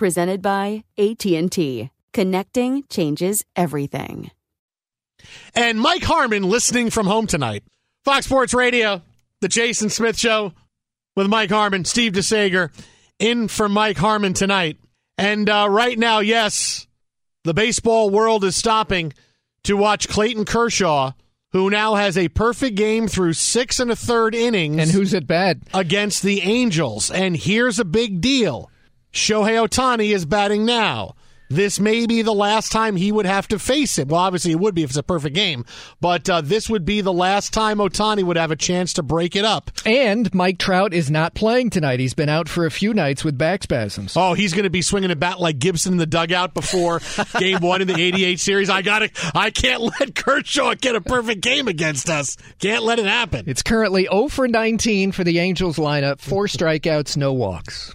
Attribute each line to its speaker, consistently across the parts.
Speaker 1: Presented by AT&T. Connecting changes everything.
Speaker 2: And Mike Harmon listening from home tonight. Fox Sports Radio, the Jason Smith Show with Mike Harmon, Steve DeSaegher in for Mike Harmon tonight. And uh, right now, yes, the baseball world is stopping to watch Clayton Kershaw, who now has a perfect game through six and a third innings.
Speaker 3: And who's at bat?
Speaker 2: Against the Angels. And here's a big deal Shohei Ohtani is batting now. This may be the last time he would have to face it. Well, obviously, it would be if it's a perfect game, but uh, this would be the last time Ohtani would have a chance to break it up.
Speaker 3: And Mike Trout is not playing tonight. He's been out for a few nights with back spasms.
Speaker 2: Oh, he's going to be swinging a bat like Gibson in the dugout before Game One in the '88 series. I got to. I can't let Kershaw get a perfect game against us. Can't let it happen.
Speaker 3: It's currently 0 for 19 for the Angels lineup. Four strikeouts, no walks.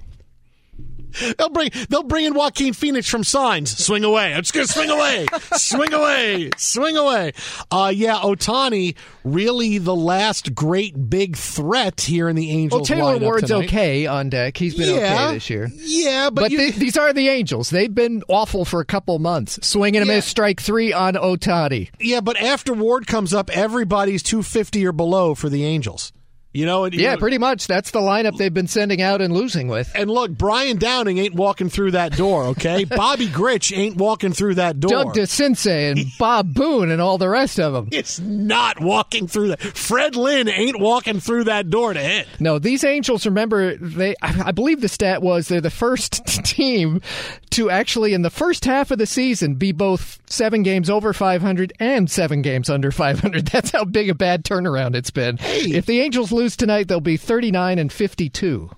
Speaker 2: They'll bring they'll bring in Joaquin Phoenix from Signs. Swing away. I'm just gonna swing away, swing away, swing away. Uh, yeah, Ohtani really the last great big threat here in the Angels.
Speaker 3: Well, Taylor Ward's
Speaker 2: tonight.
Speaker 3: okay on deck. He's been
Speaker 2: Yeah.
Speaker 3: okay this year.
Speaker 2: Yeah, but,
Speaker 3: But
Speaker 2: you-
Speaker 3: th- these are the Angels. They've been awful for a couple months. Swing and a
Speaker 2: Yeah.
Speaker 3: miss, strike three on Ohtani.
Speaker 2: yeah, but after Ward comes up, everybody's 250 or below for the Angels. You know, you
Speaker 3: Yeah,
Speaker 2: know-
Speaker 3: pretty much. That's the lineup they've been sending out and losing with.
Speaker 2: And look, Brian Downing ain't walking through that door, okay? Bobby Grich ain't walking through that door.
Speaker 3: Doug DeCince and Bob Boone and all the rest of them.
Speaker 2: it's not walking through that. Fred Lynn ain't walking through that door to hit.
Speaker 3: No, these Angels, remember, they I believe the stat was they're the first team to actually, in the first half of the season, be both seven games over 500 and seven games under 500. That's how big a bad turnaround it's been. If the Angels lose tonight, they'll be 39 and 52.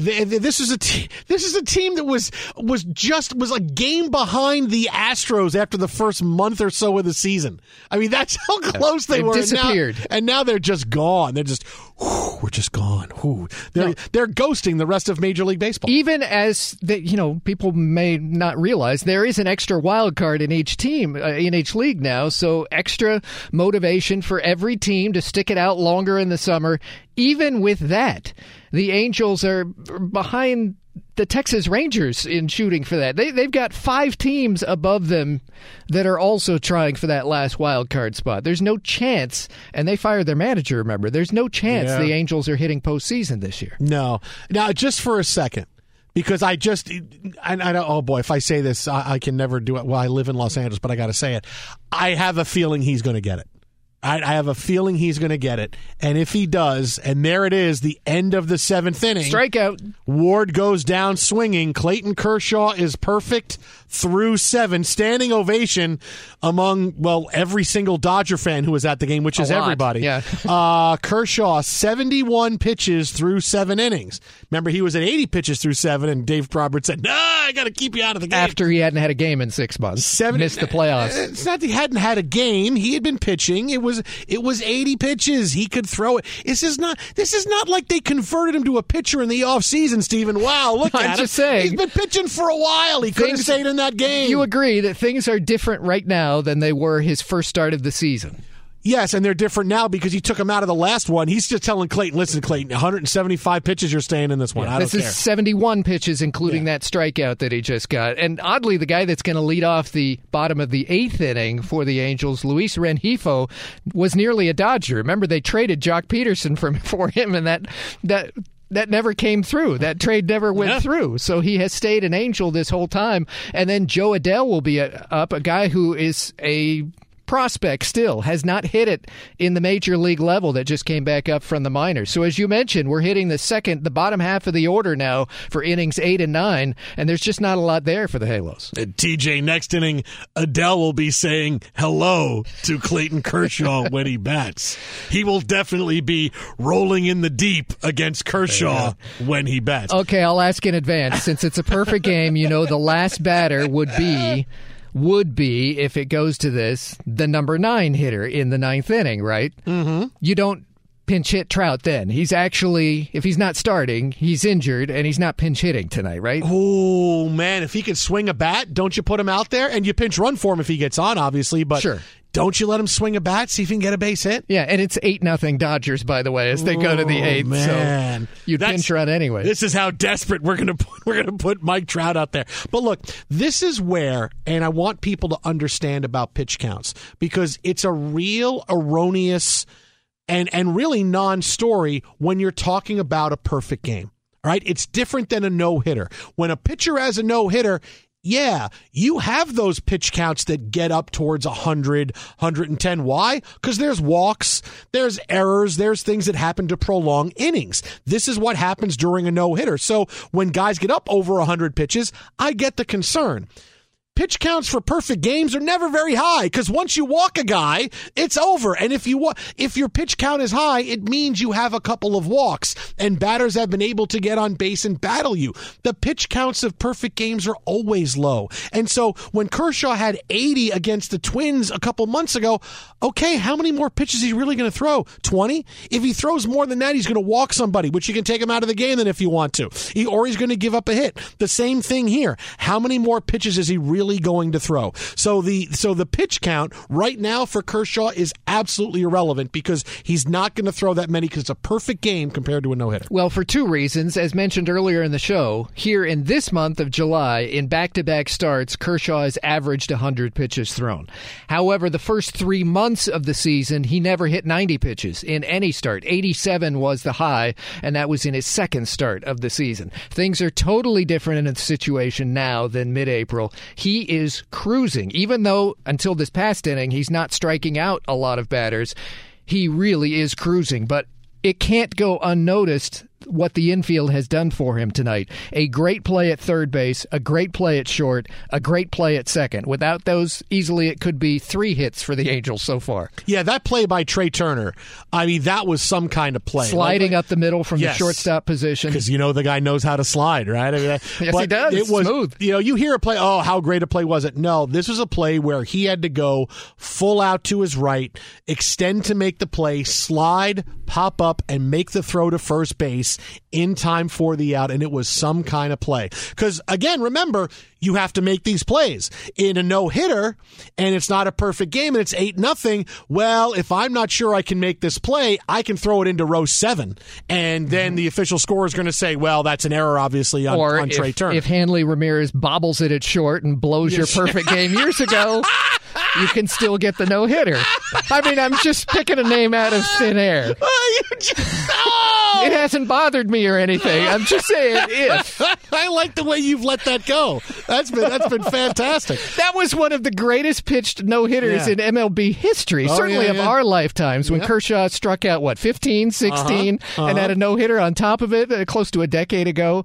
Speaker 2: Th- th- This is a te- this is a team that was was just was a game behind the Astros after the first month or so of the season. I mean, that's how close they
Speaker 3: they've
Speaker 2: were. And now-
Speaker 3: disappeared.
Speaker 2: and now they're just gone. They're just whew, we're just gone. Whew. They're
Speaker 3: No.
Speaker 2: they're ghosting the rest of Major League Baseball.
Speaker 3: Even as the, you know, people may not realize there is an extra wild card in each team, uh, in each league now. So extra motivation for every team to stick it out longer in the summer. Even with that, the Angels are behind the Texas Rangers in shooting for that. They they've got five teams above them that are also trying for that last wild card spot. There's no chance, and they fired their manager. Remember, there's no chance
Speaker 2: Yeah.
Speaker 3: the Angels are hitting postseason this year.
Speaker 2: No. Now, just for a second, because I just, and I, don't, oh boy, if I say this, I, I can never do it. Well, I live in Los Angeles, but I got to say it. I have a feeling he's going to get it. I, I have a feeling he's going to get it. And if he does, and there it is, the end of the seventh inning.
Speaker 3: Strikeout.
Speaker 2: Ward goes down swinging. Clayton Kershaw is perfect through seven. Standing ovation among, well, every single Dodger fan who was at the game, which
Speaker 3: A
Speaker 2: is
Speaker 3: lot,
Speaker 2: everybody.
Speaker 3: yeah.
Speaker 2: uh, Kershaw, 71 pitches through seven innings. Remember, he was at 80 pitches through seven, and Dave Roberts said, nah, I got to keep you out of the game.
Speaker 3: After he hadn't had a game in six months,
Speaker 2: Seven,
Speaker 3: missed the playoffs.
Speaker 2: It's not that he hadn't had a game. He had been pitching. It was it was 80 pitches. He could throw it. This is not this is not like they converted him to a pitcher in the offseason, Stephen. Wow, look
Speaker 3: I'm
Speaker 2: at
Speaker 3: just
Speaker 2: him.
Speaker 3: saying.
Speaker 2: He's been pitching for a while. He could have
Speaker 3: Things-
Speaker 2: stayed in that game.
Speaker 3: You agree that things are different right now than they were his first start of the season.
Speaker 2: Yes, and they're different now because he took him out of the last one. He's just telling Clayton, listen, Clayton, 175 pitches, you're staying in this one. I
Speaker 3: this
Speaker 2: don't
Speaker 3: is
Speaker 2: care.
Speaker 3: 71 pitches, including that strikeout that he just got. And oddly, the guy that's going to lead off the bottom of the eighth inning for the Angels, Luis Rengifo, was nearly a Dodger. Remember, they traded Joc Pederson from for him, and that that. That never came through. That trade never went
Speaker 2: Yeah.
Speaker 3: through. So he has stayed an angel this whole time. And then Jo Adell will be uh, up, a guy who is a prospect still has not hit it in the major league level that just came back up from the minors. So as you mentioned, we're hitting the second, the bottom half of the order now for innings eight and nine, and there's just not a lot there for the Halos.
Speaker 2: Uh, and TJ, next inning, Adell will be saying hello to Clayton Kershaw when he bats. He will definitely be rolling in the deep against Kershaw when he bats.
Speaker 3: Okay, I'll ask in advance. Since it's a perfect game, you know the last batter would be would be if it goes to this the number nine hitter in the ninth inning, right? Mm-hmm. You don't pinch hit Trout then. He's actually if he's not starting, he's injured and he's not pinch hitting tonight, right?
Speaker 2: Oh man, if he can swing a bat, don't you put him out there and you pinch run for him if he gets on, obviously. But
Speaker 3: Sure.
Speaker 2: Don't you let him swing a bat, see if he can get a base hit?
Speaker 3: Yeah, and it's eight nothing Dodgers, by the way, as they go to the
Speaker 2: Oh,
Speaker 3: eighth.
Speaker 2: man.
Speaker 3: So you
Speaker 2: That's-
Speaker 3: pinch run anyway.
Speaker 2: This is how desperate we're gonna put, we're gonna put Mike Trout out there. But look, this is where, and I want people to understand about pitch counts because it's a real erroneous and and really non-story when you're talking about a perfect game. All right, it's different than a no hitter. When a pitcher has a no hitter. Yeah, you have those pitch counts that get up towards 100, 110. Why? Because there's walks, there's errors, there's things that happen to prolong innings. This is what happens during a no hitter. So when guys get up over 100 pitches, I get the concern pitch counts for perfect games are never very high because once you walk a guy, it's over. And if you if your pitch count is high, it means you have a couple of walks, and batters have been able to get on base and battle you. The pitch counts of perfect games are always low, and so when Kershaw had 80 against the Twins a couple months ago, okay, how many more pitches is he really going to throw? 20? If he throws more than that, he's going to walk somebody, which you can take him out of the game then if you want to. He, or he's going to give up a hit. The same thing here. How many more pitches is he really going to throw? So the so the pitch count right now for Kershaw is absolutely irrelevant because he's not going to throw that many because it's a perfect game compared to a no hitter.
Speaker 3: Well, for two reasons. As mentioned earlier in the show, here in this month of July, in back to back starts, Kershaw has averaged 100 pitches thrown. However, the first three months of the season, he never hit 90 pitches in any start. 87 was the high, and that was in his second start of the season. Things are totally different in the situation now than mid April. He is cruising, even though until this past inning, he's not striking out a lot of batters. He really is cruising, but it can't go unnoticed what the infield has done for him tonight. A great play at third base, a great play at short, a great play at second. Without those, easily it could be three hits for the Angels so far.
Speaker 2: Yeah, that play by Trea Turner, I mean, that was some kind of play.
Speaker 3: Sliding
Speaker 2: Like-
Speaker 3: up the middle from
Speaker 2: Yes.
Speaker 3: the shortstop position.
Speaker 2: because you know the guy knows how to slide, right? I mean, that-
Speaker 3: Yes, he does.
Speaker 2: It was
Speaker 3: Smooth.
Speaker 2: You know, you hear a play. Oh, how great a play was it? No, this was a play where he had to go full out to his right, extend to make the play, slide, pop up, and make the throw to first base in time for the out, and it was some kind of play. Because again, remember. You have to make these plays in a no hitter, and it's not a perfect game, and it's eight nothing. Well, if I'm not sure I can make this play, I can throw it into row seven, and then the official scorer is going to say, "Well, that's an error, obviously, on,
Speaker 3: or
Speaker 2: on Trea
Speaker 3: if,
Speaker 2: Turner."
Speaker 3: if Hanley Ramirez bobbles it at short and blows your perfect game years ago, you can still get the no hitter. I mean, I'm just picking a name out of thin air.
Speaker 2: Oh, oh, you just, oh!
Speaker 3: It hasn't bothered me or anything. I'm just saying if.
Speaker 2: I like the way you've let that go. That's been that's been fantastic.
Speaker 3: That was one of the greatest pitched no hitters
Speaker 2: Yeah.
Speaker 3: in MLB history,
Speaker 2: Oh,
Speaker 3: certainly
Speaker 2: yeah,
Speaker 3: of our lifetimes, when
Speaker 2: Yeah.
Speaker 3: Kershaw struck out, what, 15, 16,
Speaker 2: Uh-huh,
Speaker 3: and
Speaker 2: uh-huh.
Speaker 3: had a no hitter on top of it uh, close to a decade ago.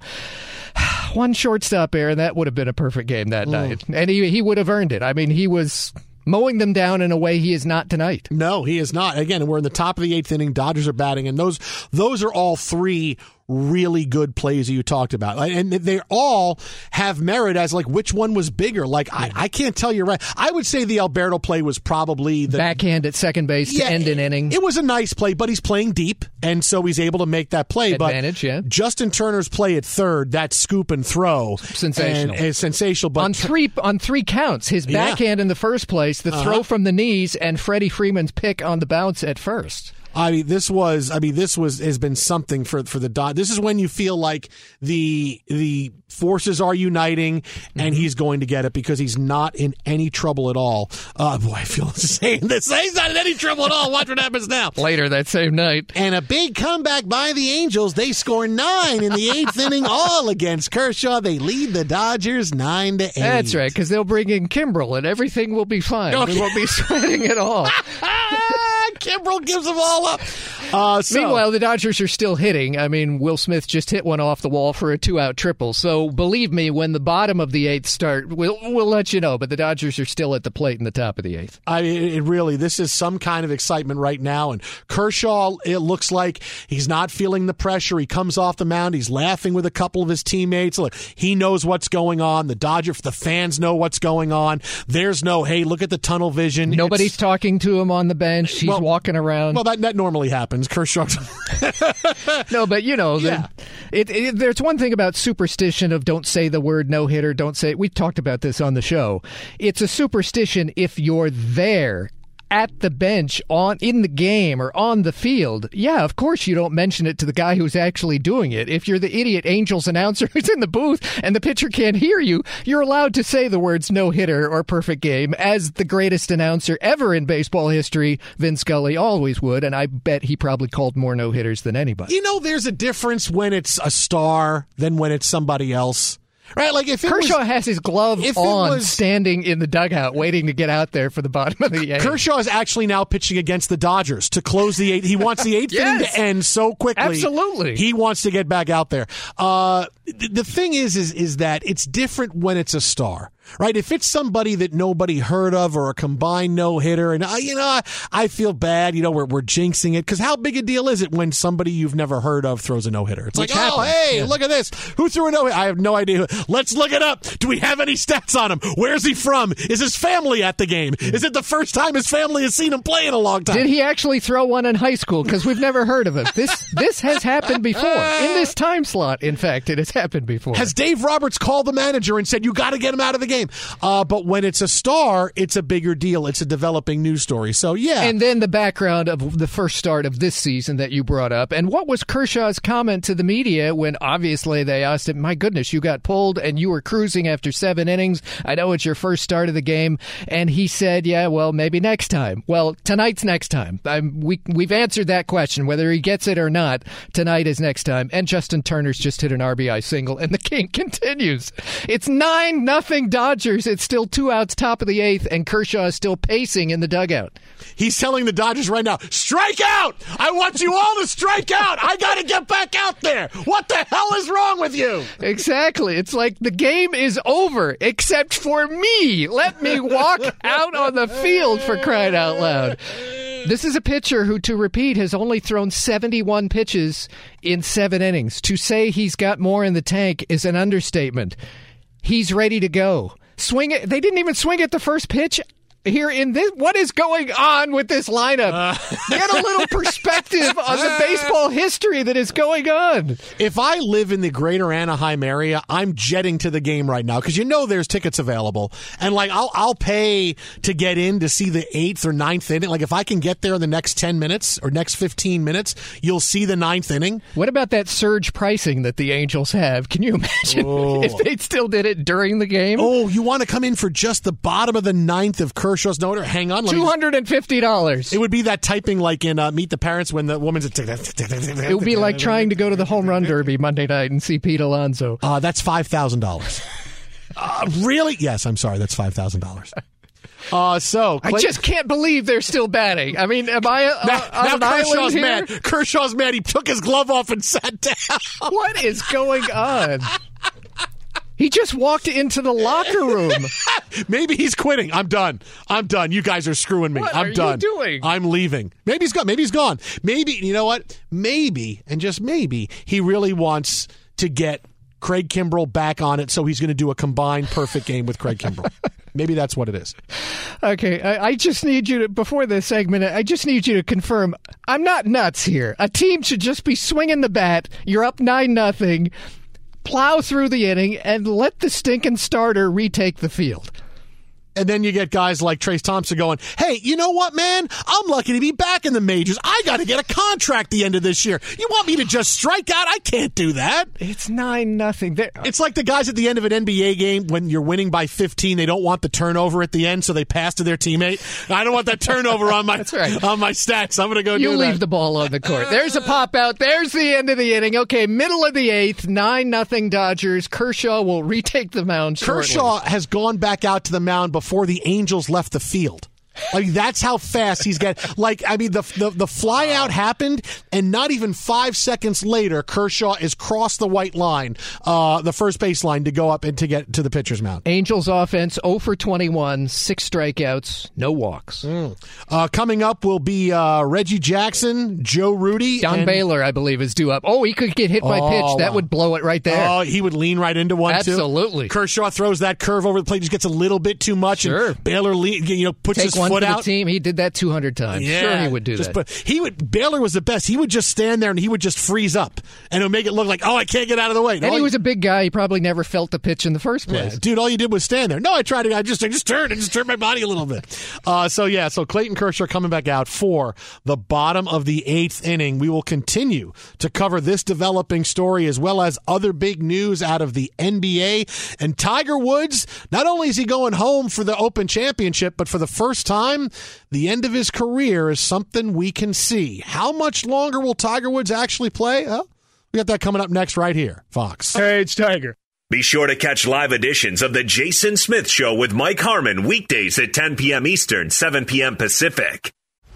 Speaker 3: One shortstop error, and that would have been a perfect game that
Speaker 2: Mm.
Speaker 3: night. And he, he would have earned it. I mean, he was mowing them down in a way he is not tonight.
Speaker 2: No, he is not. Again, we're in the top of the eighth inning. Dodgers are batting, and those those are all three really good plays you talked about, and they all have merit as like which one was bigger. Like I, I can't tell you right. I would say the Alberto play was probably the
Speaker 3: Backhand at second base to end an inning.
Speaker 2: It was a nice play, but he's playing deep, and so he's able to make that play.
Speaker 3: Advantage,
Speaker 2: but
Speaker 3: yeah.
Speaker 2: Justin Turner's play at third, that scoop and throw,
Speaker 3: Sensational.
Speaker 2: and, is sensational. But
Speaker 3: on three on three counts, his
Speaker 2: Yeah.
Speaker 3: backhand in the first place, the
Speaker 2: Uh-huh.
Speaker 3: throw from the knees, and Freddie Freeman's pick on the bounce at first.
Speaker 2: I mean, this was. I mean, this was has been something for for the dot. This is when you feel like the the forces are uniting, and he's going to get it because he's not in any trouble at all. Uh, boy, I feel saying this. He's not in any trouble at all. Watch what happens now.
Speaker 3: Later that same night.
Speaker 2: And a big comeback by the Angels. They score nine in the eighth inning, all against Kershaw. They lead the Dodgers nine to eight.
Speaker 3: That's right, because they'll bring in Kimbrel and everything will be fine.
Speaker 2: Okay.
Speaker 3: We won't be sweating at all.
Speaker 2: Ah, Kimbrel gives them all up. Uh, so,
Speaker 3: Meanwhile, the Dodgers are still hitting. I mean, Will Smith just hit one off the wall for a two-out triple. So believe me, when the bottom of the eighth start, we'll we'll let you know. But the Dodgers are still at the plate in the top of the eighth.
Speaker 2: I mean, it really, this is some kind of excitement right now. And Kershaw, it looks like he's not feeling the pressure. He comes off the mound. He's laughing with a couple of his teammates. Look, he knows what's going on. The Dodger, the fans know what's going on. There's no, hey, look at the tunnel vision.
Speaker 3: Nobody's
Speaker 2: It's-
Speaker 3: talking to him on the bench. He's
Speaker 2: Well-
Speaker 3: walking around.
Speaker 2: well, that, that normally happens. Kershaw.
Speaker 3: no, but you know,
Speaker 2: Yeah.
Speaker 3: it, it, there's one thing about superstition of don't say the word no hitter, don't say. We talked about this on the show. It's a superstition if you're there at the bench on in the game or on the field. Yeah, of course you don't mention it to the guy who's actually doing it. If you're the idiot Angels announcer who's in the booth and the pitcher can't hear you, you're allowed to say the words no hitter or perfect game as the greatest announcer ever in baseball history, Vin Scully always would, and I bet he probably called more no hitters than anybody.
Speaker 2: you know, there's a difference when it's a star than when it's somebody else. Right? Like if it was-
Speaker 3: Kershaw has his glove on,
Speaker 2: was-
Speaker 3: standing in the dugout, waiting to get out there for the bottom of the eighth.
Speaker 2: Kershaw is actually now pitching against the Dodgers to close the eighth. He wants the eighth inning to end so quickly.
Speaker 3: Absolutely.
Speaker 2: he wants to get back out there. Uh, th- the thing is, is, is that it's different when it's a star, right? If it's somebody that nobody heard of or a combined no hitter, and uh, you know, I, I feel bad. You know, we're we're jinxing it because how big a deal is it when somebody you've never heard of throws a no hitter? It's
Speaker 3: Which
Speaker 2: like, oh, hey,
Speaker 3: Yeah.
Speaker 2: look at this. Who threw a no hitter? I have no idea. Let's look it up. Do we have any stats on him? Where's he from? Is his family at the game? Is it the first time his family has seen him play in a long time?
Speaker 3: Did he actually throw one in high school? Because we've never heard of him. This this has happened before in this time slot. In fact, it has happened before.
Speaker 2: Has Dave Roberts called the manager and said, you got to get him out of the game? Uh, but when it's a star, it's a bigger deal. It's a developing news story. So, yeah.
Speaker 3: And then the background of the first start of this season that you brought up. And what was Kershaw's comment to the media when obviously they asked him, My goodness, you got pulled and you were cruising after seven innings. I know it's your first start of the game. And he said, Yeah, well, maybe next time. Well, tonight's next time. I'm, we, we've answered that question. Whether he gets it or not, tonight is next time. And Justin Turner's just hit an RBI single, and the king continues. It's 9 nothing Dodgers. It's still two outs, top of the eighth, and Kershaw is still pacing in the dugout.
Speaker 2: He's telling the Dodgers right now, strike out! I want you all to strike out! I got to get back out there! there. What the hell is wrong with you?
Speaker 3: Exactly. It's like the game is over, except for me. Let me walk out on the field for crying out loud. This is a pitcher who, to repeat, has only thrown 71 pitches in seven innings. To say he's got more in the tank is an understatement. He's ready to go. Swing it. They didn't even swing at the first pitch here in this what is going on with this lineup? Uh, get a little perspective on the baseball history that is going on.
Speaker 2: If i live in the greater anaheim area i'm jetting to the game right now because you know there's tickets available. And like i'll i'll pay to get in to see the eighth or ninth inning. Like if i can get there in the next 10 minutes or next 15 minutes you'll see the ninth inning.
Speaker 3: What about that surge pricing that the angels have? Can you imagine oh. if they still did it during the game?
Speaker 2: Oh you want to come in for just the bottom of the ninth of Kirk Kershaw's note, or hang on,
Speaker 3: two hundred and fifty dollars.
Speaker 2: It would be that typing like in uh, Meet the Parents when the woman's.
Speaker 3: It would be like trying to go to the home run derby Monday night and see Pete Alonso.
Speaker 2: Uh, that's five thousand dollars. Uh, really? Yes, I'm sorry. That's five thousand dollars. Uh, so
Speaker 3: Clay- I just can't believe they're still batting. I mean, am I uh, now,
Speaker 2: now Kershaw's mad. Kershaw's mad. He took his glove off and sat down.
Speaker 3: What is going on? He just walked into the locker room.
Speaker 2: maybe he's quitting. I'm done. I'm done. You guys are screwing me.
Speaker 3: What
Speaker 2: I'm
Speaker 3: are
Speaker 2: done.
Speaker 3: You doing?
Speaker 2: I'm leaving. Maybe he's gone. Maybe he's gone. Maybe you know what? Maybe and just maybe he really wants to get Craig Kimbrel back on it, so he's going to do a combined perfect game with Craig Kimbrel. Maybe that's what it is.
Speaker 3: Okay, I, I, just need you to before this segment. I just need you to confirm. I'm not nuts here. A team should just be swinging the bat. You're up nine nothing plow through the inning and let the stinking starter retake the field.
Speaker 2: And then you get guys like Trayce Thompson going, hey, you know what, man? I'm lucky to be back in the majors. I got to get a contract the end of this year. You want me to just strike out? I can't do that.
Speaker 3: It's 9 nothing.
Speaker 2: It's like the guys at the end of an NBA game when you're winning by 15, they don't want the turnover at the end, so they pass to their teammate. I don't want that turnover on my right. on my stats. I'm going to go
Speaker 3: you leave
Speaker 2: that.
Speaker 3: the ball on the court. There's a pop out. There's the end of the inning. Okay, middle of the eighth, 9 nothing Dodgers. Kershaw will retake the mound shortly.
Speaker 2: Kershaw has gone back out to the mound before before the Angels left the field. Like that's how fast he's getting. Like I mean, the the, the fly out happened, and not even five seconds later, Kershaw is crossed the white line, uh, the first base line, to go up and to get to the pitcher's mound.
Speaker 3: Angels offense 0 for 21, six strikeouts, no walks.
Speaker 2: Mm. Uh, coming up will be uh, Reggie Jackson, Joe Rudi.
Speaker 3: Don
Speaker 2: and,
Speaker 3: Baylor, I believe, is due up. Oh, he could get hit by oh, pitch. That would blow it right there.
Speaker 2: Oh, he would lean right into one
Speaker 3: Absolutely.
Speaker 2: too. Kershaw throws that curve over the plate, just gets a little bit too much,
Speaker 3: sure.
Speaker 2: and Baylor, lean, you know, puts
Speaker 3: Take
Speaker 2: his
Speaker 3: one
Speaker 2: foot out.
Speaker 3: The team, he did that 200 times.
Speaker 2: Yeah,
Speaker 3: sure, he would do
Speaker 2: just,
Speaker 3: that.
Speaker 2: But he would. Baylor was the best. He would just stand there and he would just freeze up, and it would make it look like, oh, I can't get out of the way.
Speaker 3: And all he was a big guy. He probably never felt the pitch in the first place.
Speaker 2: Yeah, dude, all you did was stand there. No, I tried to. I just, I just turned. I just turned my body a little bit. Uh, so yeah, so Clayton Kershaw coming back out for the bottom of the eighth inning. We will continue to cover this developing story as well as other big news out of the NBA and Tiger Woods. Not only is he going home for the Open Championship, but for the first time, the end of his career is something we can see. How much longer will Tiger Woods actually play? we got that coming up next right here, Fox.
Speaker 4: Hey, it's Tiger.
Speaker 5: Be sure to catch live editions of The Jason Smith Show with Mike Harmon weekdays at 10 p.m. Eastern, 7 p.m. Pacific.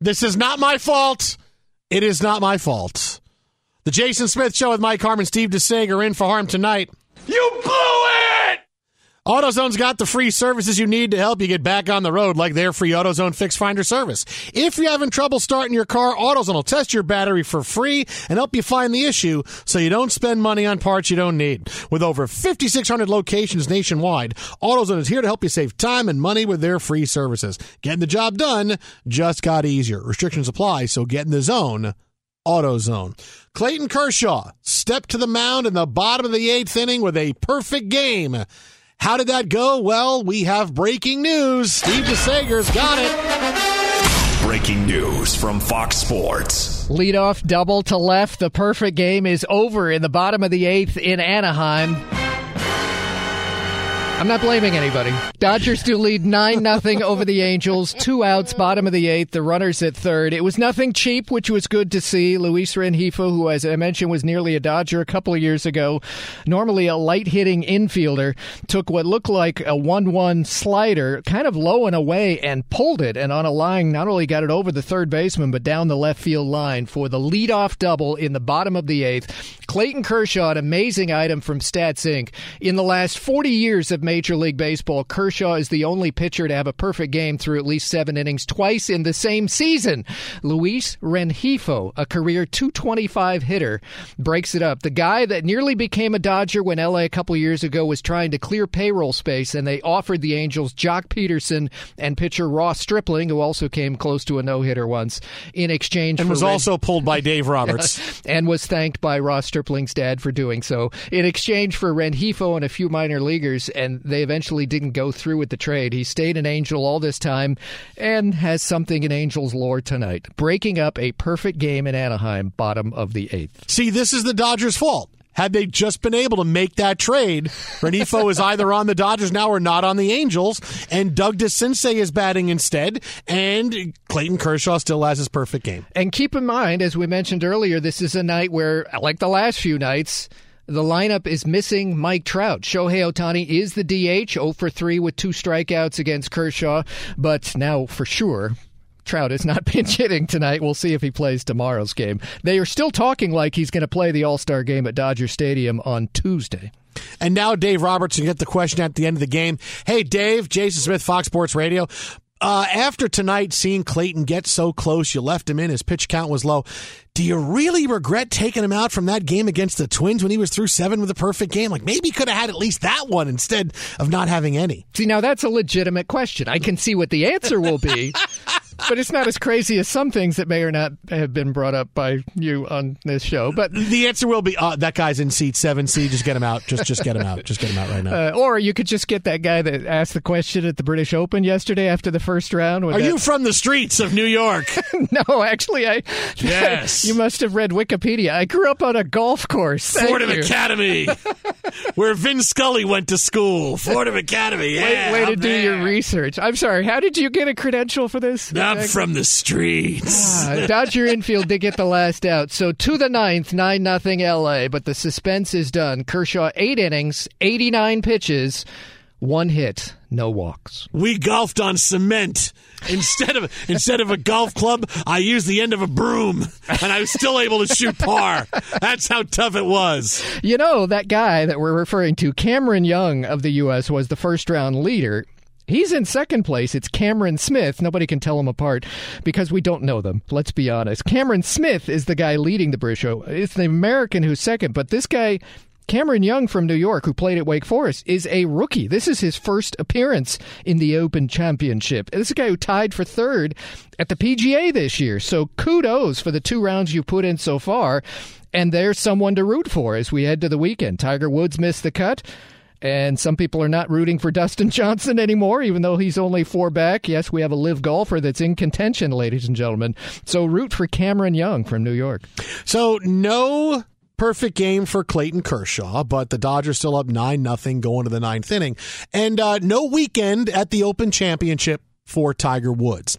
Speaker 2: This is not my fault. It is not my fault. The Jason Smith Show with Mike Harmon, Steve DeSaegher in for harm tonight.
Speaker 6: You blew it!
Speaker 2: AutoZone's got the free services you need to help you get back on the road, like their free AutoZone Fix Finder service. If you're having trouble starting your car, AutoZone will test your battery for free and help you find the issue so you don't spend money on parts you don't need. With over 5,600 locations nationwide, AutoZone is here to help you save time and money with their free services. Getting the job done just got easier. Restrictions apply, so get in the zone. AutoZone. Clayton Kershaw stepped to the mound in the bottom of the eighth inning with a perfect game. How did that go? Well, we have breaking news. Steve DeSaegher's got it.
Speaker 5: Breaking news from Fox Sports.
Speaker 3: Leadoff double to left. The perfect game is over in the bottom of the eighth in Anaheim. I'm not blaming anybody. Dodgers do lead 9 nothing over the Angels. Two outs, bottom of the eighth. The runners at third. It was nothing cheap, which was good to see. Luis Rengifo, who, as I mentioned, was nearly a Dodger a couple of years ago, normally a light hitting infielder, took what looked like a 1 1 slider, kind of low and away, and pulled it. And on a line, not only got it over the third baseman, but down the left field line for the leadoff double in the bottom of the eighth. Clayton Kershaw, an amazing item from Stats Inc. In the last 40 years of Major League Baseball, Kershaw is the only pitcher to have a perfect game through at least seven innings twice in the same season. Luis Rengifo, a career 225 hitter, breaks it up. The guy that nearly became a Dodger when LA a couple years ago was trying to clear payroll space, and they offered the Angels Joc Pederson and pitcher Ross Stripling, who also came close to a no hitter once, in exchange
Speaker 2: and was
Speaker 3: Ren-
Speaker 2: also pulled by Dave Roberts.
Speaker 3: and was thanked by Ross Stripling's dad for doing so. In exchange for Rengifo and a few minor leaguers, and they eventually didn't go through with the trade. He stayed an Angel all this time and has something in Angels lore tonight, breaking up a perfect game in Anaheim, bottom of the eighth.
Speaker 2: See, this is the Dodgers' fault. Had they just been able to make that trade, Rengifo is either on the Dodgers now or not on the Angels, and Doug DeCince is batting instead, and Clayton Kershaw still has his perfect game.
Speaker 3: And keep in mind, as we mentioned earlier, this is a night where, like the last few nights, the lineup is missing Mike Trout. Shohei Ohtani is the DH, 0 for 3 with two strikeouts against Kershaw, but now for sure. Trout is not pinch hitting tonight. We'll see if he plays tomorrow's game. They are still talking like he's going to play the All Star game at Dodger Stadium on Tuesday.
Speaker 2: And now Dave Robertson get the question at the end of the game. Hey, Dave, Jason Smith, Fox Sports Radio. Uh, after tonight, seeing Clayton get so close, you left him in. His pitch count was low. Do you really regret taking him out from that game against the Twins when he was through seven with a perfect game? Like maybe he could have had at least that one instead of not having any.
Speaker 3: See, now that's a legitimate question. I can see what the answer will be. but it's not as crazy as some things that may or not have been brought up by you on this show. But
Speaker 2: the answer will be uh, that guy's in seat seven C. Just get him out. Just just get him out. Just get him out right now.
Speaker 3: Uh, or you could just get that guy that asked the question at the British Open yesterday after the first round.
Speaker 2: Are that... you from the streets of New York?
Speaker 3: no, actually, I.
Speaker 2: Yes.
Speaker 3: You must have read Wikipedia. I grew up on a golf course.
Speaker 2: Fordham Academy, where Vin Scully went to school. Fordham Academy. Yeah,
Speaker 3: way, way to do
Speaker 2: there.
Speaker 3: your research. I'm sorry. How did you get a credential for this?
Speaker 2: I'm from the streets.
Speaker 3: Ah, Dodger infield did get the last out. So to the ninth, nine nothing LA. But the suspense is done. Kershaw eight innings, 89 pitches, one hit, no walks.
Speaker 2: We golfed on cement. Instead of instead of a golf club, I used the end of a broom, and I was still able to shoot par. That's how tough it was.
Speaker 3: You know that guy that we're referring to, Cameron Young of the U.S., was the first round leader. He's in second place. It's Cameron Smith. Nobody can tell them apart because we don't know them. Let's be honest. Cameron Smith is the guy leading the British show. It's the American who's second, but this guy Cameron Young from New York, who played at Wake Forest, is a rookie. This is his first appearance in the Open Championship. This is a guy who tied for third at the PGA this year. So kudos for the two rounds you've put in so far. And there's someone to root for as we head to the weekend. Tiger Woods missed the cut. And some people are not rooting for Dustin Johnson anymore, even though he's only four back. Yes, we have a live golfer that's in contention, ladies and gentlemen. So root for Cameron Young from New York.
Speaker 2: So no perfect game for Clayton Kershaw, but the Dodgers still up nine nothing going to the ninth inning, and uh, no weekend at the Open Championship for Tiger Woods.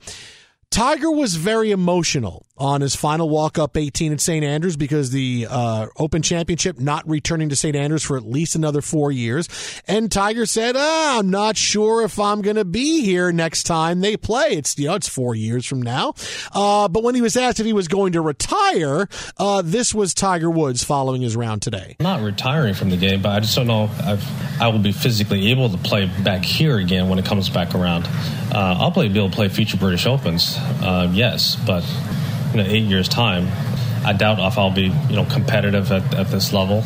Speaker 2: Tiger was very emotional on his final walk up 18 at St. Andrews because the uh, Open Championship not returning to St. Andrews for at least another four years. And Tiger said, ah, "I'm not sure if I'm going to be here next time they play. It's you know it's four years from now." Uh, but when he was asked if he was going to retire, uh, this was Tiger Woods following his round today.
Speaker 7: I'm not retiring from the game, but I just don't know if I will be physically able to play back here again when it comes back around. Uh, I'll play, be able to play future British Opens, uh, yes, but you know, eight years time, I doubt if I'll be you know competitive at, at this level.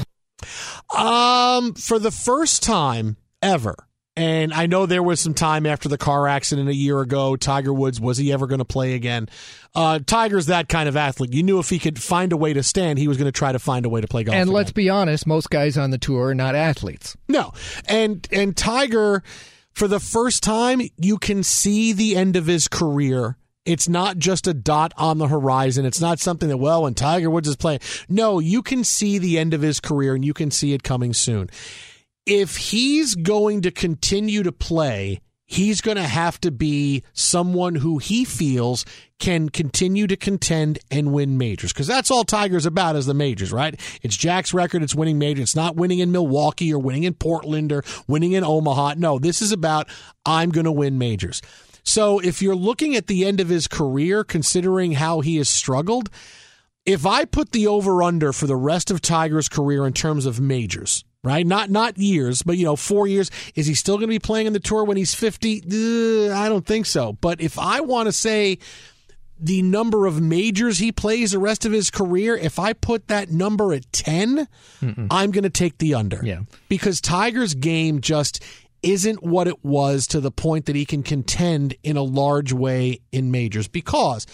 Speaker 2: Um, for the first time ever, and I know there was some time after the car accident a year ago. Tiger Woods was he ever going to play again? Uh, Tiger's that kind of athlete. You knew if he could find a way to stand, he was going to try to find a way to play golf.
Speaker 3: And
Speaker 2: again.
Speaker 3: let's be honest, most guys on the tour are not athletes.
Speaker 2: No, and and Tiger, for the first time, you can see the end of his career. It's not just a dot on the horizon. It's not something that, well, when Tiger Woods is playing. No, you can see the end of his career and you can see it coming soon. If he's going to continue to play, he's going to have to be someone who he feels can continue to contend and win majors because that's all Tiger's about is the majors, right? It's Jack's record. It's winning majors. It's not winning in Milwaukee or winning in Portland or winning in Omaha. No, this is about I'm going to win majors. So if you're looking at the end of his career, considering how he has struggled, if I put the over under for the rest of Tiger's career in terms of majors, right? Not not years, but you know, four years. Is he still going to be playing in the tour when he's fifty? Uh, I don't think so. But if I want to say the number of majors he plays the rest of his career, if I put that number at 10, Mm-mm. I'm going to take the under.
Speaker 3: Yeah.
Speaker 2: Because Tiger's game just isn't what it was to the point that he can contend in a large way in majors because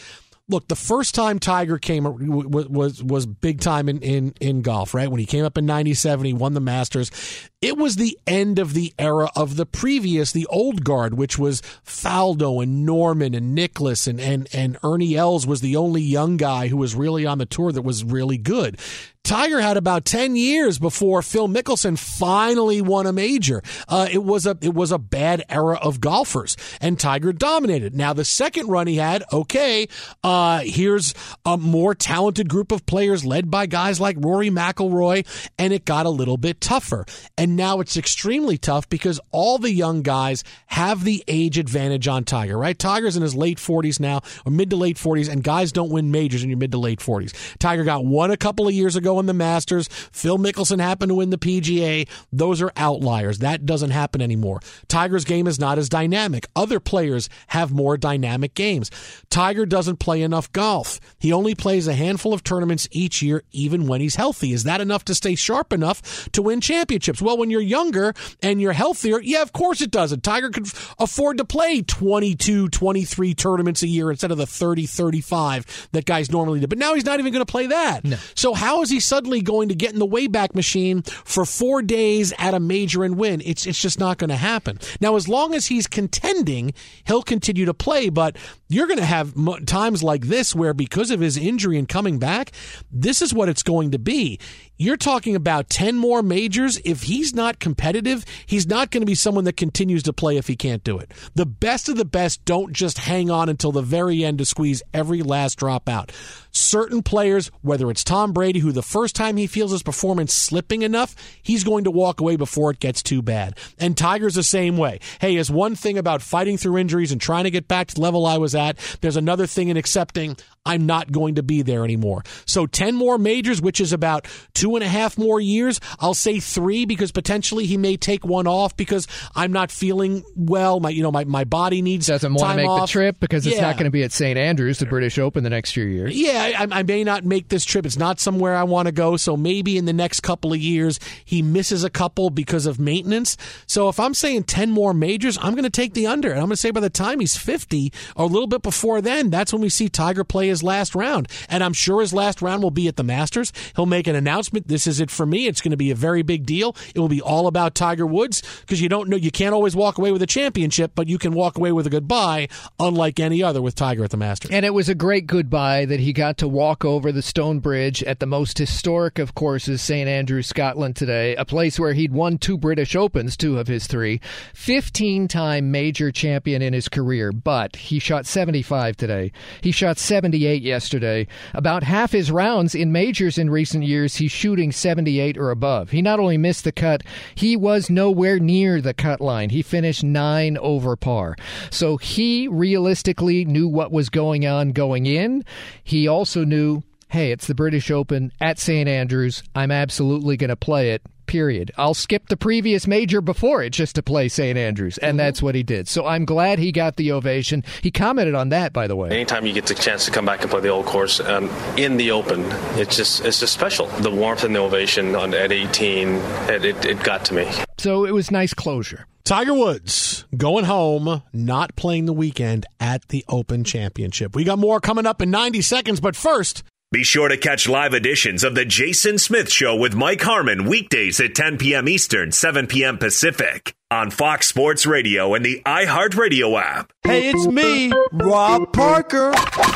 Speaker 2: look, the first time Tiger came was was, big time in, in, in golf, right? When he came up in 97, he won the Masters. It was the end of the era of the previous, the old guard, which was Faldo and Norman and Nicklaus and, and, and Ernie Els was the only young guy who was really on the tour that was really good. Tiger had about 10 years before Phil Mickelson finally won a major. Uh, it was a it was a bad era of golfers, and Tiger dominated. Now the second run he had, okay, uh, here's a more talented group of players led by guys like Rory McIlroy, and it got a little bit tougher. And now it's extremely tough because all the young guys have the age advantage on Tiger. Right? Tiger's in his late 40s now, or mid to late 40s, and guys don't win majors in your mid to late 40s. Tiger got one a couple of years ago in the Masters. Phil Mickelson happened to win the PGA. Those are outliers. That doesn't happen anymore. Tiger's game is not as dynamic. Other players have more dynamic games. Tiger doesn't play enough golf. He only plays a handful of tournaments each year, even when he's healthy. Is that enough to stay sharp enough to win championships? Well, when you're younger and you're healthier, yeah, of course it doesn't. Tiger could afford to play 22, 23 tournaments a year instead of the 30, 35 that guys normally do. But now he's not even going to play that.
Speaker 3: No.
Speaker 2: So how is he suddenly going to get in the Wayback Machine for four days at a major and win? It's it's just not going to happen. Now, as long as he's contending, he'll continue to play. But you're going to have times like this where because of his injury and coming back, this is what it's going to be. You're talking about 10 more majors. If he's not competitive, he's not going to be someone that continues to play if he can't do it. The best of the best don't just hang on until the very end to squeeze every last drop out. Certain players, whether it's Tom Brady, who the first time he feels his performance slipping enough, he's going to walk away before it gets too bad. And Tiger's the same way. Hey, is one thing about fighting through injuries and trying to get back to the level I was at. There's another thing in accepting I'm not going to be there anymore. So 10 more majors, which is about two and a half more years. I'll say three because potentially he may take one off because I'm not feeling well. My, you know, my, my body needs
Speaker 3: doesn't want to make
Speaker 2: off.
Speaker 3: the trip because it's
Speaker 2: yeah.
Speaker 3: not going to be at St. Andrews, the British Open, the next few years.
Speaker 2: Yeah, I, I may not make this trip. It's not somewhere I want to go. So maybe in the next couple of years he misses a couple because of maintenance. So if I'm saying 10 more majors, I'm going to take the under. And I'm going to say by the time he's 50 or a little bit before then, that's when we see Tiger play his last round. And I'm sure his last round will be at the Masters. He'll make an announcement. This is it for me. It's going to be a very big deal. It will be all about Tiger Woods because you don't know, you can't always walk away with a championship, but you can walk away with a goodbye, unlike any other with Tiger at the Masters.
Speaker 3: And it was a great goodbye that he got to walk over the stone bridge at the most historic of courses, St. Andrews, Scotland today, a place where he'd won two British Opens, two of his three, 15 time major champion in his career, but he shot 75 today. He shot 78 yesterday. About half his rounds in majors in recent years, he's shooting 78 or above. He not only missed the cut, he was nowhere near the cut line. He finished nine over par. So he realistically knew what was going on going in. He also knew hey, it's the British Open at St. Andrews. I'm absolutely going to play it. Period. I'll skip the previous major before it just to play St. Andrews, and mm-hmm. that's what he did. So I'm glad he got the ovation. He commented on that, by the way.
Speaker 7: Anytime you get the chance to come back and play the old course um, in the Open, it's just it's just special. The warmth and the ovation on, at 18, it, it, it got to me.
Speaker 3: So it was nice closure.
Speaker 2: Tiger Woods going home, not playing the weekend at the Open Championship. We got more coming up in 90 seconds, but first,
Speaker 5: be sure to catch live editions of The Jason Smith Show with Mike Harmon weekdays at 10 p.m. Eastern, 7 p.m. Pacific on Fox Sports Radio and the iHeartRadio app.
Speaker 6: Hey, it's me, Rob Parker.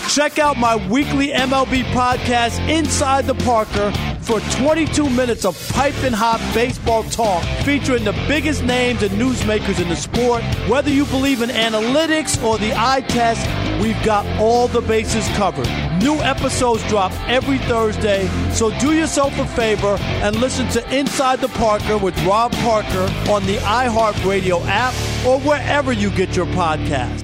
Speaker 6: Check out my weekly MLB podcast, Inside the Parker, for 22 minutes of piping hot baseball talk featuring the biggest names and newsmakers in the sport. Whether you believe in analytics or the eye test, we've got all the bases covered. New episodes drop every Thursday, so do yourself a favor and listen to Inside the Parker with Rob Parker on the iHeartRadio app or wherever you get your podcast.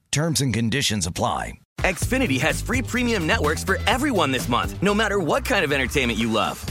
Speaker 8: Terms and conditions apply.
Speaker 9: Xfinity has free premium networks for everyone this month, no matter what kind of entertainment you love.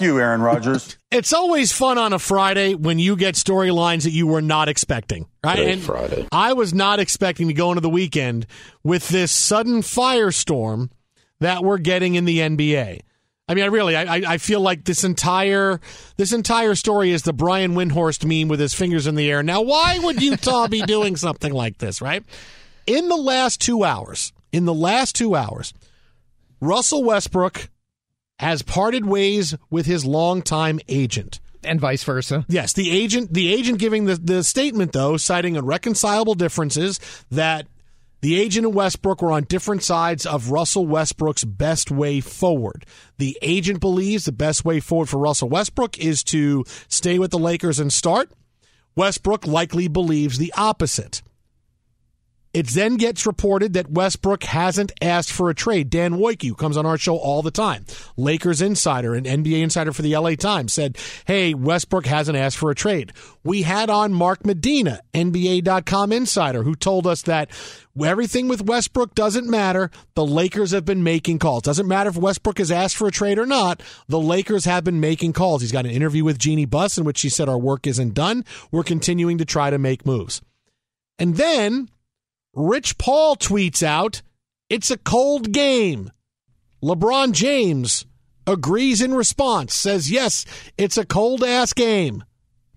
Speaker 10: you, Aaron Rodgers.
Speaker 2: it's always fun on a Friday when you get storylines that you were not expecting, right?
Speaker 10: Great
Speaker 2: and
Speaker 10: Friday.
Speaker 2: I was not expecting to go into the weekend with this sudden firestorm that we're getting in the NBA. I mean, I really, I, I feel like this entire this entire story is the Brian Windhorst meme with his fingers in the air. Now, why would Utah be doing something like this, right? In the last two hours, in the last two hours, Russell Westbrook has parted ways with his longtime agent.
Speaker 3: And vice versa.
Speaker 2: Yes, the agent the agent giving the, the statement though, citing irreconcilable differences that the agent and Westbrook were on different sides of Russell Westbrook's best way forward. The agent believes the best way forward for Russell Westbrook is to stay with the Lakers and start. Westbrook likely believes the opposite. It then gets reported that Westbrook hasn't asked for a trade. Dan Woike, who comes on our show all the time, Lakers insider and NBA insider for the LA Times, said, Hey, Westbrook hasn't asked for a trade. We had on Mark Medina, NBA.com insider, who told us that everything with Westbrook doesn't matter. The Lakers have been making calls. Doesn't matter if Westbrook has asked for a trade or not. The Lakers have been making calls. He's got an interview with Jeanie Buss in which she said, Our work isn't done. We're continuing to try to make moves. And then Rich Paul tweets out, It's a cold game. LeBron James agrees in response, says, Yes, it's a cold ass game.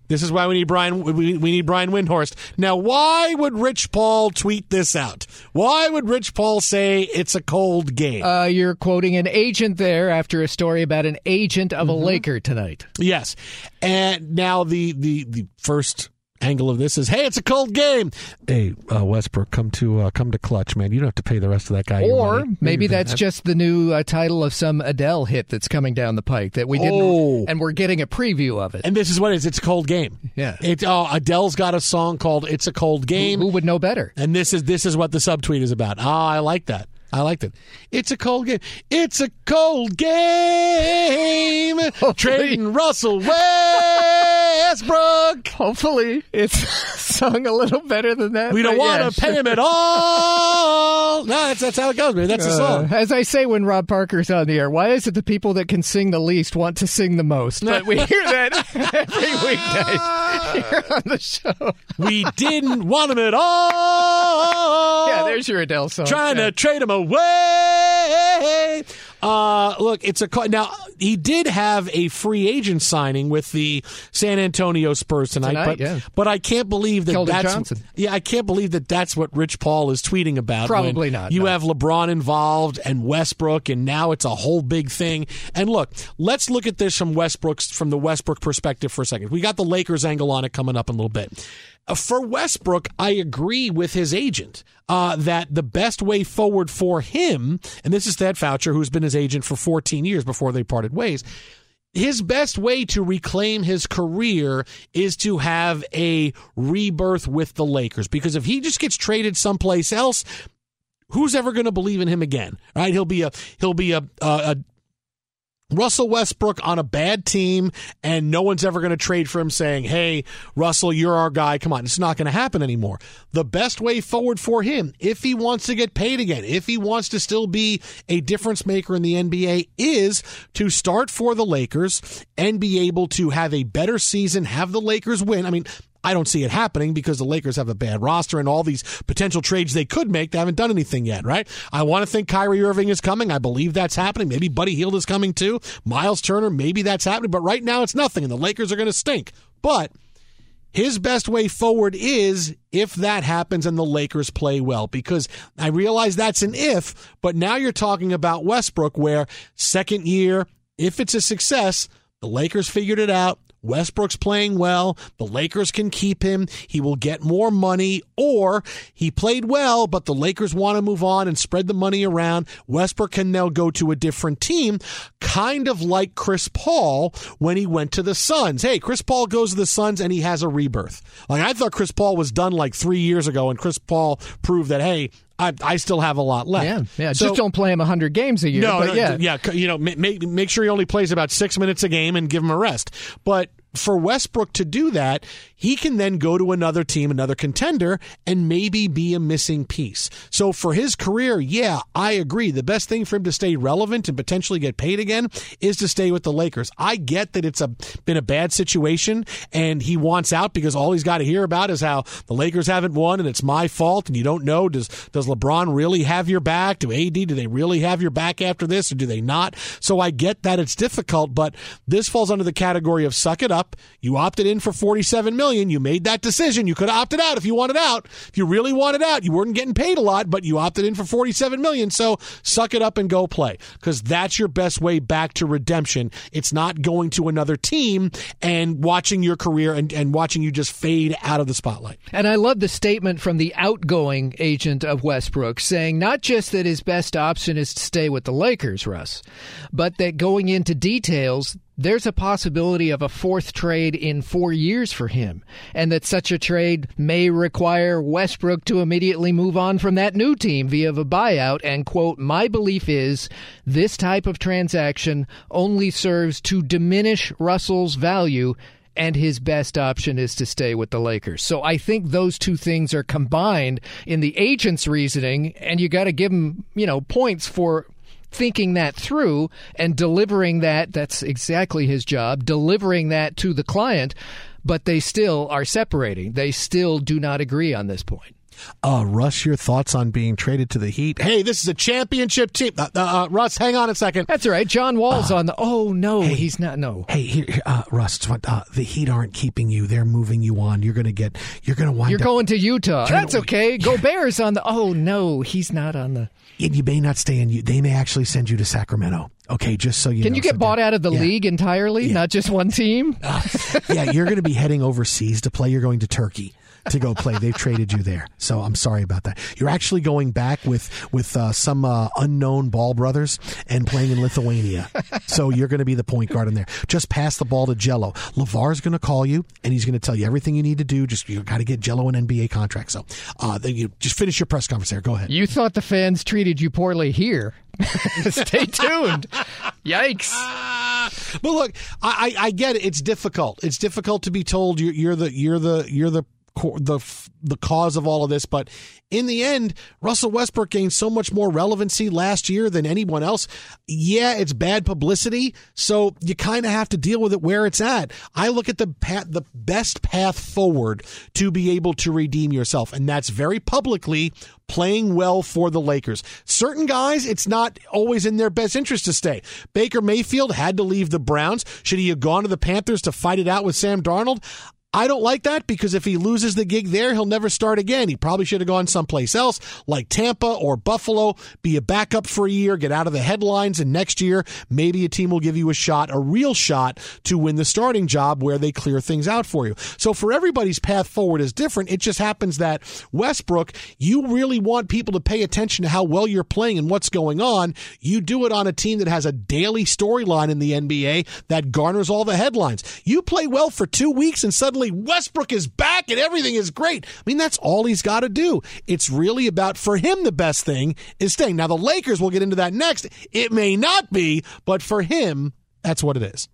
Speaker 2: This is why we need Brian. We, we need Brian Windhorst. Now, why would Rich Paul tweet this out? Why would Rich Paul say it's a cold game?
Speaker 3: Uh, you're quoting an agent there after a story about an agent of a
Speaker 2: Mhm.
Speaker 3: Laker tonight.
Speaker 2: Yes, and now the the the first angle of this is, hey, it's a cold game. Hey, uh, Westbrook, come to uh, come to Klutch, man. You don't have to pay the rest of that guy.
Speaker 3: Or maybe
Speaker 2: You
Speaker 3: that's
Speaker 2: have-
Speaker 3: just the new uh, title of some Adele hit that's coming down the pike that we didn't,
Speaker 2: Oh.
Speaker 3: and we're getting a preview of it.
Speaker 2: And this is what it is. It's a cold game.
Speaker 3: Yeah.
Speaker 2: It, uh, Adele's got a song called "It's a Cold Game."
Speaker 3: Who would know better?
Speaker 2: And this is this is what the subtweet is about. Ah, I like that. I liked it. It's a cold game. It's a cold game. Trading Russell Westbrook.
Speaker 3: Hopefully, it's sung a little better than that.
Speaker 2: We don't want
Speaker 3: yeah,
Speaker 2: to pay
Speaker 3: sure.
Speaker 2: him at all. No, that's, that's how it goes, man. That's the
Speaker 3: Uh,
Speaker 2: song.
Speaker 3: as I say when Rob Parker's on the air, why is it the people that can sing the least want to sing the most? But we hear that every weeknight here on the show.
Speaker 2: We didn't want him at all.
Speaker 3: Yeah, there's your Adele song.
Speaker 2: trying
Speaker 3: Yeah.
Speaker 2: to trade him away. Uh, look, it's a now he did have a free agent signing with the San Antonio Spurs tonight,
Speaker 3: Tonight,
Speaker 2: but
Speaker 3: yeah.
Speaker 2: but I can't believe that
Speaker 3: Keldon
Speaker 2: that's
Speaker 3: Johnson.
Speaker 2: yeah, I can't believe that that's what Rich Paul is tweeting about. when
Speaker 3: Probably not,
Speaker 2: You
Speaker 3: no.
Speaker 2: have LeBron involved and Westbrook, and now it's a whole big thing. And look, let's look at this from Westbrook's from the Westbrook perspective for a second. We got the Lakers angle on it coming up in a little bit. Uh, For Westbrook, I agree with his agent uh, that the best way forward for him, and this is Thad Foucher, who's been his agent for 14 years before they parted ways. His best way to reclaim his career is to have a rebirth with the Lakers because if he just gets traded someplace else, who's ever going to believe in him again? Right? He'll be a he'll be a a, a Russell Westbrook on a bad team and no one's ever going to trade for him saying, Hey, Russell, you're our guy. Come on. It's not going to happen anymore. The best way forward for him, if he wants to get paid again, if he wants to still be a difference maker in the NBA, is to start for the Lakers and be able to have a better season, have the Lakers win. I mean, I don't see it happening because the Lakers have a bad roster and all these potential trades they could make. They haven't done anything yet, right? I want to think Kyrie Irving is coming. I believe that's happening. Maybe Buddy Hield is coming too. Myles Turner, maybe that's happening. But right now it's nothing, and the Lakers are going to stink. But his best way forward is if that happens and the Lakers play well, because I realize that's an if, but now you're talking about Westbrook, where second year, if it's a success, the Lakers figured it out. Westbrook's playing well. The Lakers can keep him. He will get more money, or he played well, but the Lakers want to move on and spread the money around. Westbrook can now go to a different team, kind of like Chris Paul when he went to the Suns. Hey, Chris Paul goes to the Suns and he has a rebirth. Like I thought Chris Paul was done like three years ago, and Chris Paul proved that, hey, I, I still have a lot left.
Speaker 3: Yeah, yeah. So, just don't play him 100 games a year.
Speaker 2: No,
Speaker 3: no yeah.
Speaker 2: yeah. You know, make, make sure he only plays about six minutes a game and give him a rest. But for Westbrook to do that, he can then go to another team, another contender, and maybe be a missing piece. So for his career, yeah, I agree. The best thing for him to stay relevant and potentially get paid again is to stay with the Lakers. I get that it's a been a bad situation and he wants out because all he's got to hear about is how the Lakers haven't won and it's my fault and you don't know does does LeBron really have your back? Do AD do they really have your back after this or do they not? So I get that it's difficult, but this falls under the category of suck it up. You opted in for 47 million million. You made that decision. You could have opted out if you wanted out. If you really wanted out, you weren't getting paid a lot, but you opted in for 47 million. So suck it up and go play because that's your best way back to redemption. It's not going to another team and watching your career and, and watching you just fade out of the spotlight.
Speaker 3: And I love the statement from the outgoing agent of Westbrook saying not just that his best option is to stay with the Lakers, Russ, but that going into details, there's a possibility of a fourth trade in four years for him, and that such a trade may require Westbrook to immediately move on from that new team via a buyout. And, quote, my belief is this type of transaction only serves to diminish Russell's value and his best option is to stay with the Lakers. So I think those two things are combined in the agent's reasoning, and you got to give him, you know, points for thinking that through and delivering that. That's exactly his job, delivering that to the client, but they still are separating. They still do not agree on this point.
Speaker 2: Uh, Russ, your thoughts on being traded to the Heat? Hey, this is a championship team. Uh, uh, uh Russ, hang on a second.
Speaker 3: That's all right. John Wall's uh, on the. Oh no, hey, he's not. No.
Speaker 2: Hey, here, uh, Russ, the Heat aren't keeping you. They're moving you on. You're going to get. You're going to wind.
Speaker 3: You're
Speaker 2: up,
Speaker 3: going to Utah. That's gonna, okay. Go Bears on the. Oh no, he's not on the
Speaker 2: and you may not stay in you. They may actually send you to Sacramento. Okay, just so you
Speaker 3: Can
Speaker 2: know.
Speaker 3: you get
Speaker 2: so
Speaker 3: bought out of the yeah. league entirely, yeah. not just one team?
Speaker 2: Uh, yeah, you're going to be heading overseas to play. You're going to Turkey to go play. They've traded you there, so I'm sorry about that. You're actually going back with with uh, some uh, unknown ball brothers and playing in Lithuania. so you're going to be the point guard in there. Just pass the ball to Gelo. LaVar's going to call you and he's going to tell you everything you need to do. Just you got to get Gelo an NBA contract. So uh, then you just finish your press conference there. Go ahead.
Speaker 3: You thought the fans treated you poorly here. Stay tuned. Yikes.
Speaker 2: But look, I, I, get it. It's difficult. It's difficult to be told you're, you're the you're the you're the the the cause of all of this, but in the end, Russell Westbrook gained so much more relevancy last year than anyone else. Yeah, it's bad publicity, so you kind of have to deal with it where it's at. I look at the path, the best path forward to be able to redeem yourself, and that's very publicly playing well for the Lakers. Certain guys, it's not always in their best interest to stay. Baker Mayfield had to leave the Browns. Should he have gone to the Panthers to fight it out with Sam Darnold? I don't like that because if he loses the gig there, he'll never start again. He probably should have gone someplace else like Tampa or Buffalo, be a backup for a year, get out of the headlines, and next year, maybe a team will give you a shot, a real shot to win the starting job where they clear things out for you. So for everybody's path forward is different. It just happens that Westbrook, you really want people to pay attention to how well you're playing and what's going on. You do it on a team that has a daily storyline in the NBA that garners all the headlines. You play well for two weeks and suddenly suddenly Westbrook is back and everything is great. I mean, that's all he's got to do. It's really about, for him, the best thing is staying. Now, the Lakers, we'll get into that next. It may not be, but for him, That's what it is.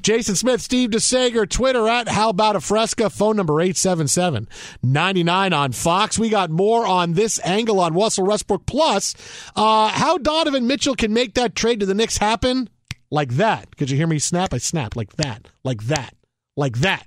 Speaker 2: Jason Smith, Steve DeSaegher, Twitter at How About a Fresca, phone number 877 99 on Fox. We got more on this angle on Russell Westbrook. Plus, uh, how Donovan Mitchell can make that trade to the Knicks happen like that. Could you hear me snap? I snap like that, like that, like that.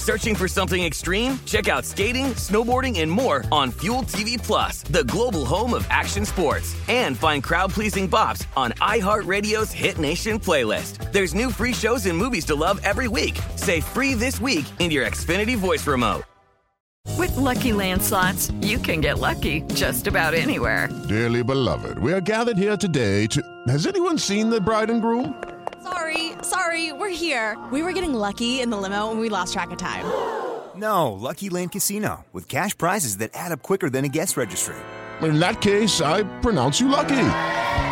Speaker 9: Searching for something extreme? Check out skating, snowboarding, and more on Fuel TV Plus, the global home of action sports. And find crowd-pleasing bops on iHeartRadio's Hit Nation playlist. There's new free shows and movies to love every week. Say free this week in your Xfinity voice remote.
Speaker 11: With Lucky Land slots, you can get lucky just about anywhere.
Speaker 12: Dearly beloved, we are gathered here today to. Has anyone seen the bride and groom?
Speaker 13: Sorry, sorry, we're here. We were getting lucky in the limo and we lost track of time.
Speaker 14: No, Lucky Land Casino, with cash prizes that add up quicker than a guest registry.
Speaker 12: In that case, I pronounce you lucky.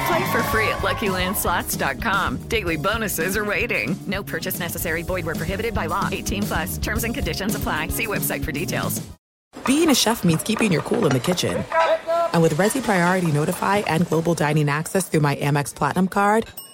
Speaker 11: Play for free at LuckyLandSlots.com. Daily bonuses are waiting.
Speaker 15: No purchase necessary. Void where prohibited by law. 18 plus. Terms and conditions apply. See website for details.
Speaker 16: Being a chef means keeping your cool in the kitchen. And with Resy Priority Notify and Global Dining Access through my Amex Platinum card,